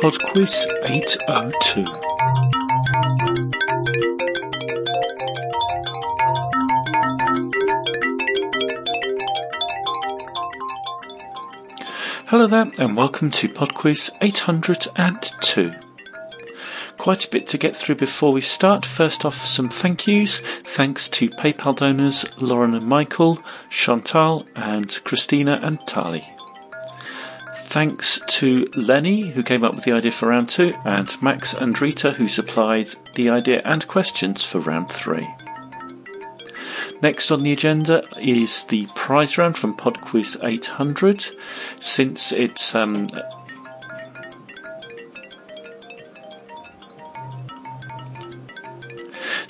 Pod Quiz 802. Hello there, and welcome to PodQuiz 802. Quite a bit to get through before we start. First off, some thank yous. Thanks to PayPal donors Lauren and Michael, Chantal, and Christina and Tali. Thanks to Lenny, who came up with the idea for round two, and Max and Rita, who supplied the idea and questions for round three. Next on the agenda is the prize round from PodQuiz 800. Since it's um,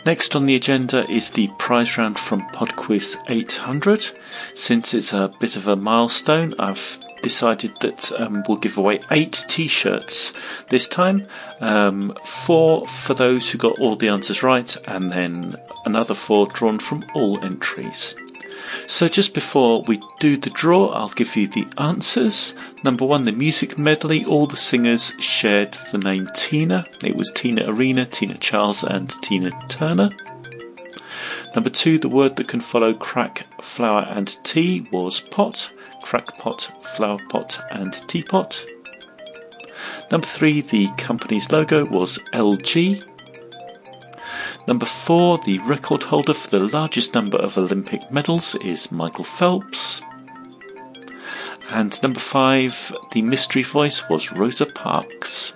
Next on the agenda is the prize round from PodQuiz 800. Since it's a bit of a milestone, I've decided that um, we'll give away eight t-shirts this time. Um, four for those who got all the answers right, and then another four drawn from all entries. So just before we do the draw, I'll give you the answers. Number one, the music medley. All the singers shared the name Tina. It was Tina Arena, Tina Charles, and Tina Turner. Number two, the word that can follow crack, flower, and tea was pot crackpot, flowerpot, and teapot. Number three, the company's logo was LG. Number four, the record holder for the largest number of Olympic medals is Michael Phelps. And number five, the mystery voice was Rosa Parks.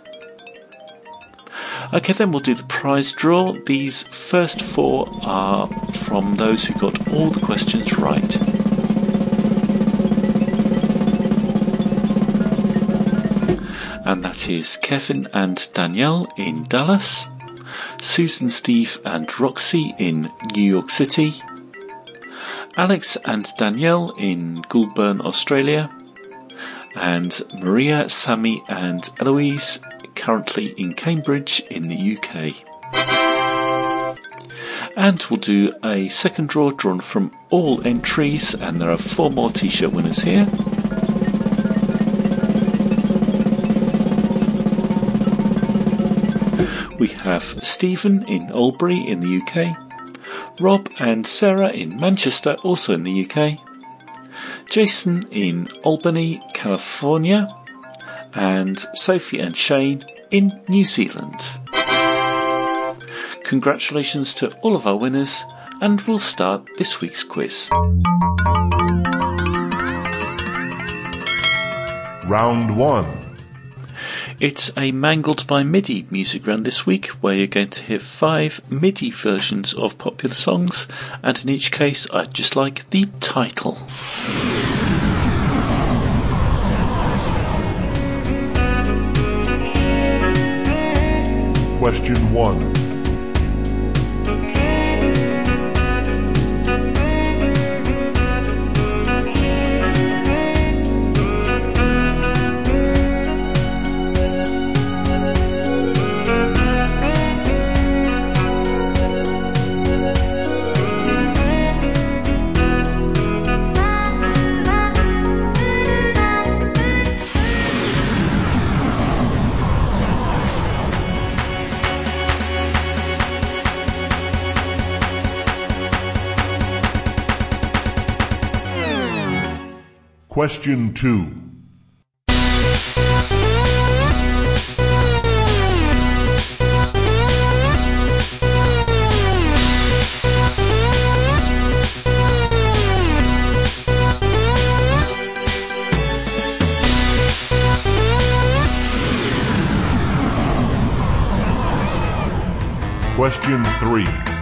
Okay, then we'll do the prize draw. These first four are from those who got all the questions right. And that is Kevin and Danielle in Dallas, Susan, Steve, and Roxy in New York City, Alex and Danielle in Goulburn, Australia, and Maria, Sammy, and Eloise currently in Cambridge in the UK. And we'll do a second draw drawn from all entries, and there are four more t shirt winners here. We have Stephen in Albury in the UK, Rob and Sarah in Manchester, also in the UK, Jason in Albany, California, and Sophie and Shane in New Zealand. Congratulations to all of our winners, and we'll start this week's quiz. Round 1 it's a Mangled by MIDI music round this week where you're going to hear five MIDI versions of popular songs, and in each case, I'd just like the title. Question 1 Question 2. Question 3.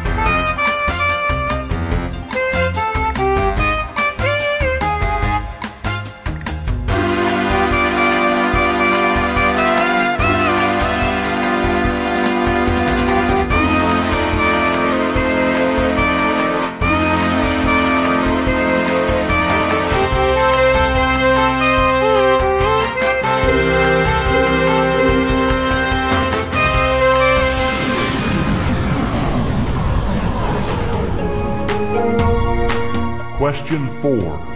Question 4.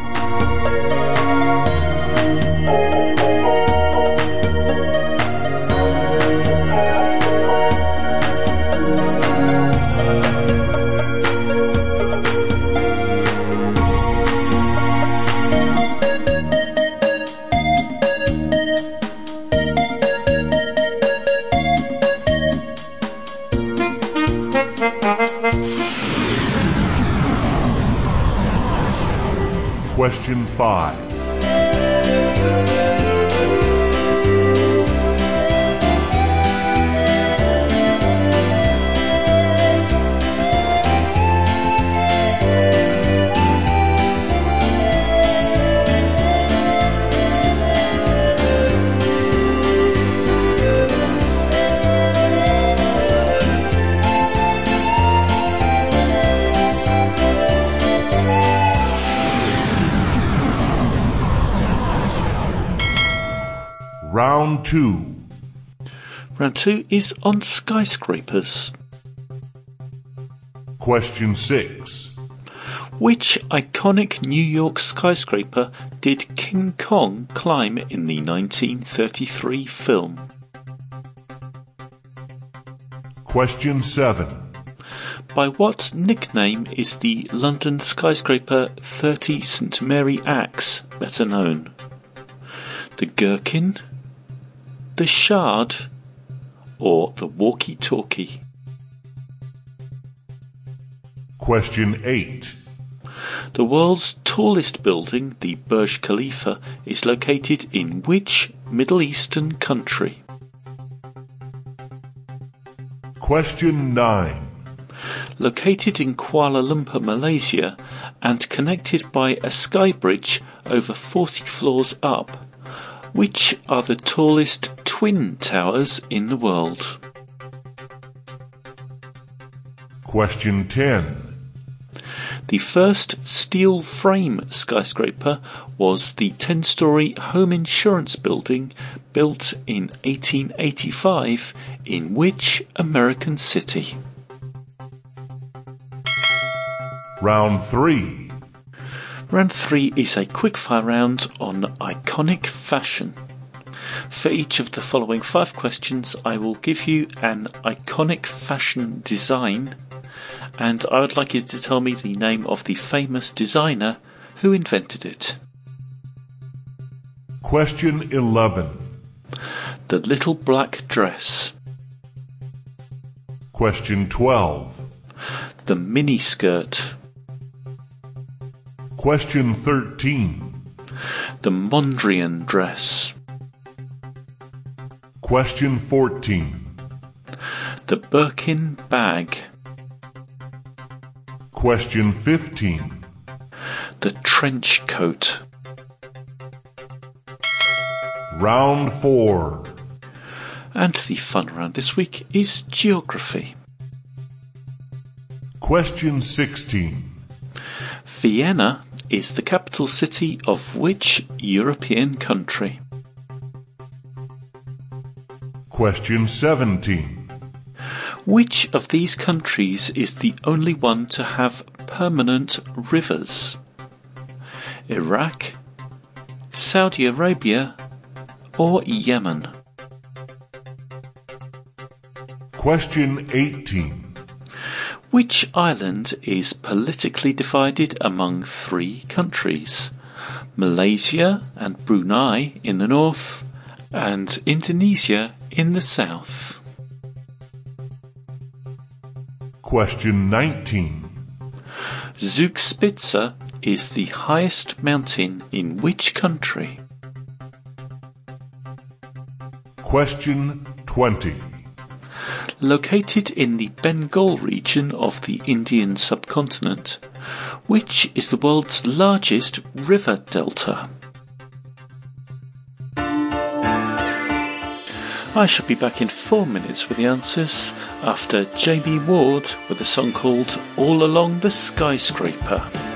Question Round 2. Round two is on skyscrapers. Question 6. Which iconic New York skyscraper did King Kong climb in the 1933 film? Question 7. By what nickname is the London skyscraper 30 St Mary Axe better known? The Gherkin, the Shard, or the Walkie Talkie? Question 8. The world's tallest building, the Burj Khalifa, is located in which Middle Eastern country? Question 9. Located in Kuala Lumpur, Malaysia, and connected by a sky bridge over 40 floors up, which are the tallest twin towers in the world? Question 10. The first steel frame skyscraper was the 10 story home insurance building built in 1885 in which American city? Round 3. Round 3 is a quickfire round on iconic fashion. For each of the following five questions, I will give you an iconic fashion design, and I would like you to tell me the name of the famous designer who invented it. Question 11. The little black dress, Question 12. the mini skirt, Question 13. the Mondrian dress, Question 14. the Birkin bag, Question 15. the trench coat. Round 4. And the fun round this week is geography. Question 16. Vienna is the capital city of which European country? Question 17. Which of these countries is the only one to have permanent rivers? Iraq, Saudi Arabia, or Yemen? Question 18. Which island is politically divided among three countries? Malaysia and Brunei in the north, and Indonesia in the south. Question 19. Zugspitze is the highest mountain in which country? Question 20. Located in the Bengal region of the Indian subcontinent, which is the world's largest river delta? I shall be back in four minutes with the answers after Jamie Ward with a song called All Along the Skyscraper.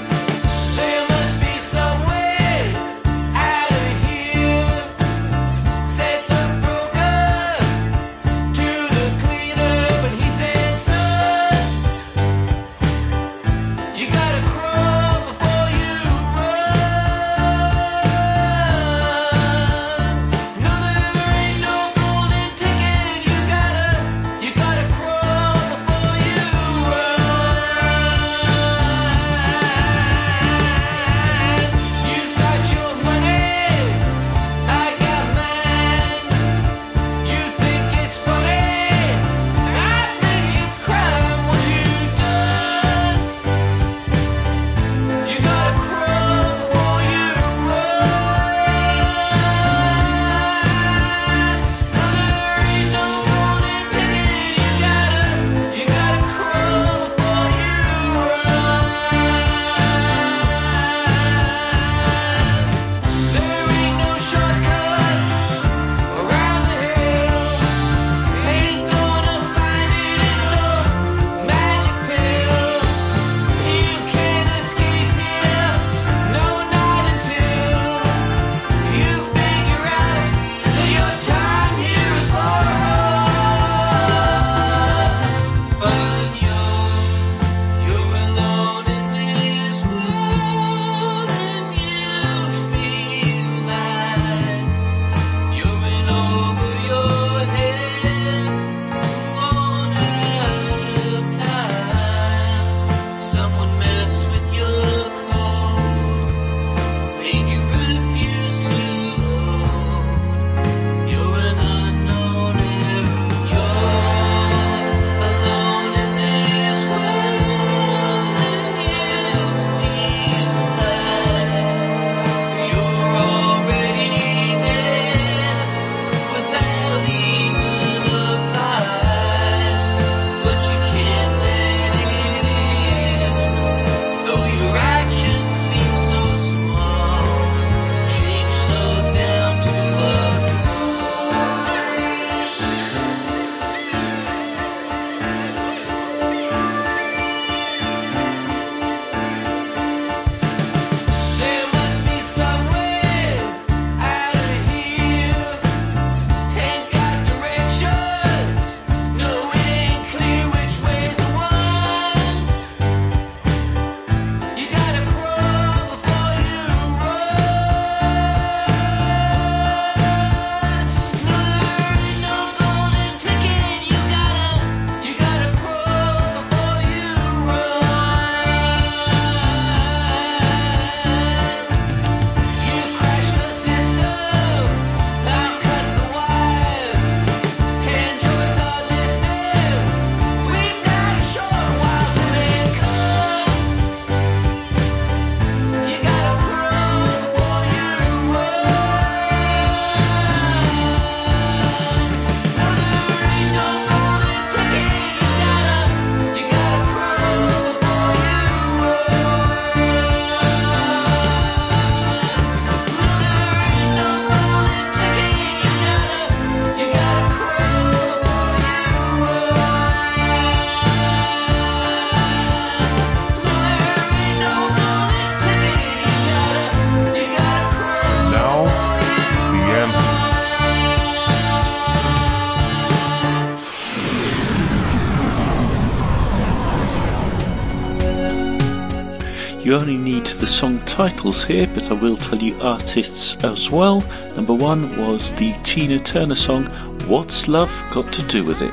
You only need the song titles here, but I will tell you artists as well. Number one was the Tina Turner song What's Love Got to Do with It?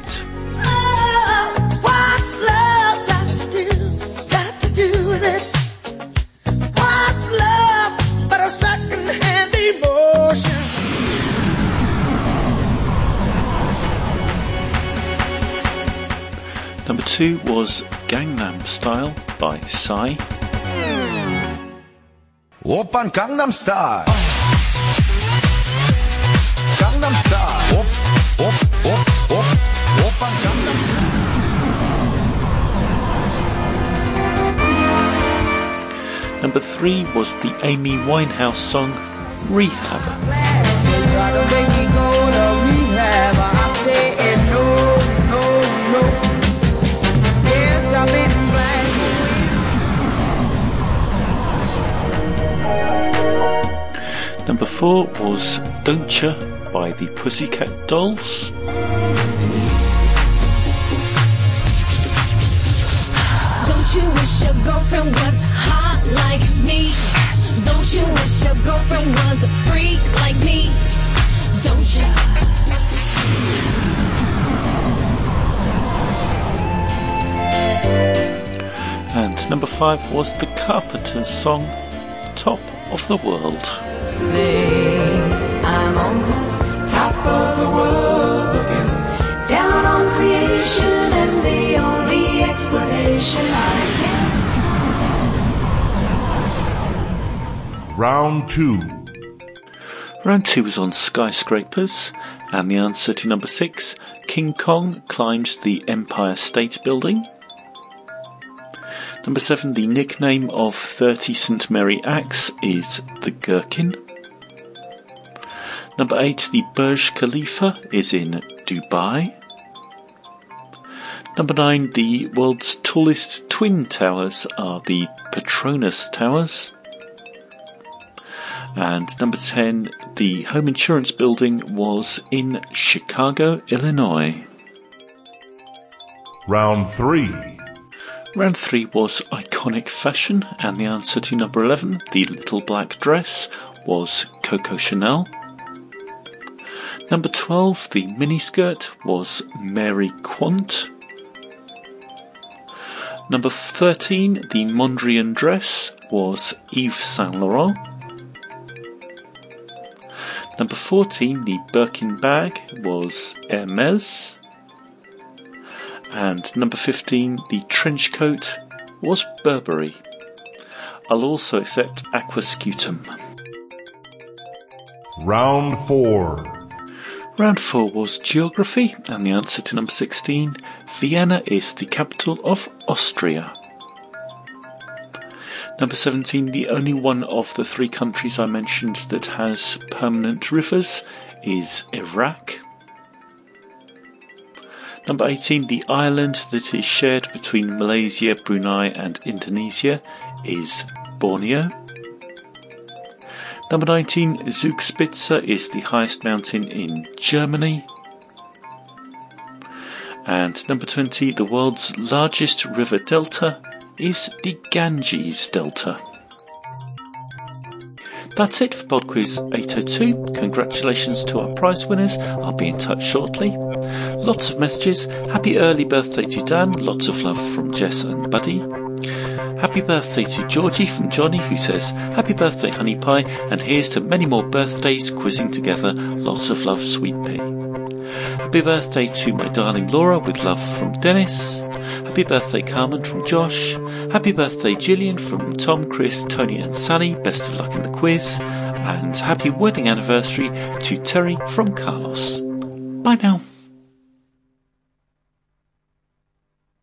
What's love got to do? Got to do with it? What's love but a second-hand emotion? Number two was Gangnam Style by Psy. 오빤 강남 스타일 강남 스타일 옵옵옵옵 오빤 강남 스타일 Number three was the Amy Winehouse song Rehab. Number four was Don't Ya by the Pussycat Dolls. Don't you wish your girlfriend was hot like me? Don't you wish your girlfriend was a freak like me? Don't ya? And number five was the Carpenters song Top of the World. Say I'm on the top of the world looking down on creation, and the only explanation I can. Round 2. Round two was on skyscrapers, and the answer to number six King Kong climbed the Empire State Building. Number seven, the nickname of 30 St Mary Axe is the Gherkin. Number eight, the Burj Khalifa is in Dubai. Number nine, the world's tallest twin towers are the Petronas Towers. And number 10, the home insurance building was in Chicago, Illinois. Round 3. Round 3 was iconic fashion, and the answer to number 11, the little black dress, was Coco Chanel. Number 12, the miniskirt, was Mary Quant. Number 13, the Mondrian dress, was Yves Saint Laurent. Number 14, the Birkin bag, was Hermes. And number 15, the trench coat, was Burberry. I'll also accept Aquascutum. Round 4. Round 4 was geography, and the answer to number 16, Vienna is the capital of Austria. Number 17, the only one of the three countries I mentioned that has permanent rivers is Iraq. Number 18, the island that is shared between Malaysia, Brunei, and Indonesia is Borneo. Number 19, Zugspitze is the highest mountain in Germany. And number 20, the world's largest river delta is the Ganges Delta. That's it for Pod Quiz 802. Congratulations to our prize winners. I'll be in touch shortly. Lots of messages. Happy early birthday to Dan. Lots of love from Jess and Buddy. Happy birthday to Georgie from Johnny, who says, Happy birthday, Honey Pie, and here's to many more birthdays quizzing together. Lots of love, Sweet Pea. Happy birthday to my darling Laura, with love from Dennis. Happy birthday, Carmen from Josh. Happy birthday, Gillian from Tom, Chris, Tony, and Sally. Best of luck in the quiz. And happy wedding anniversary to Terry from Carlos. Bye now.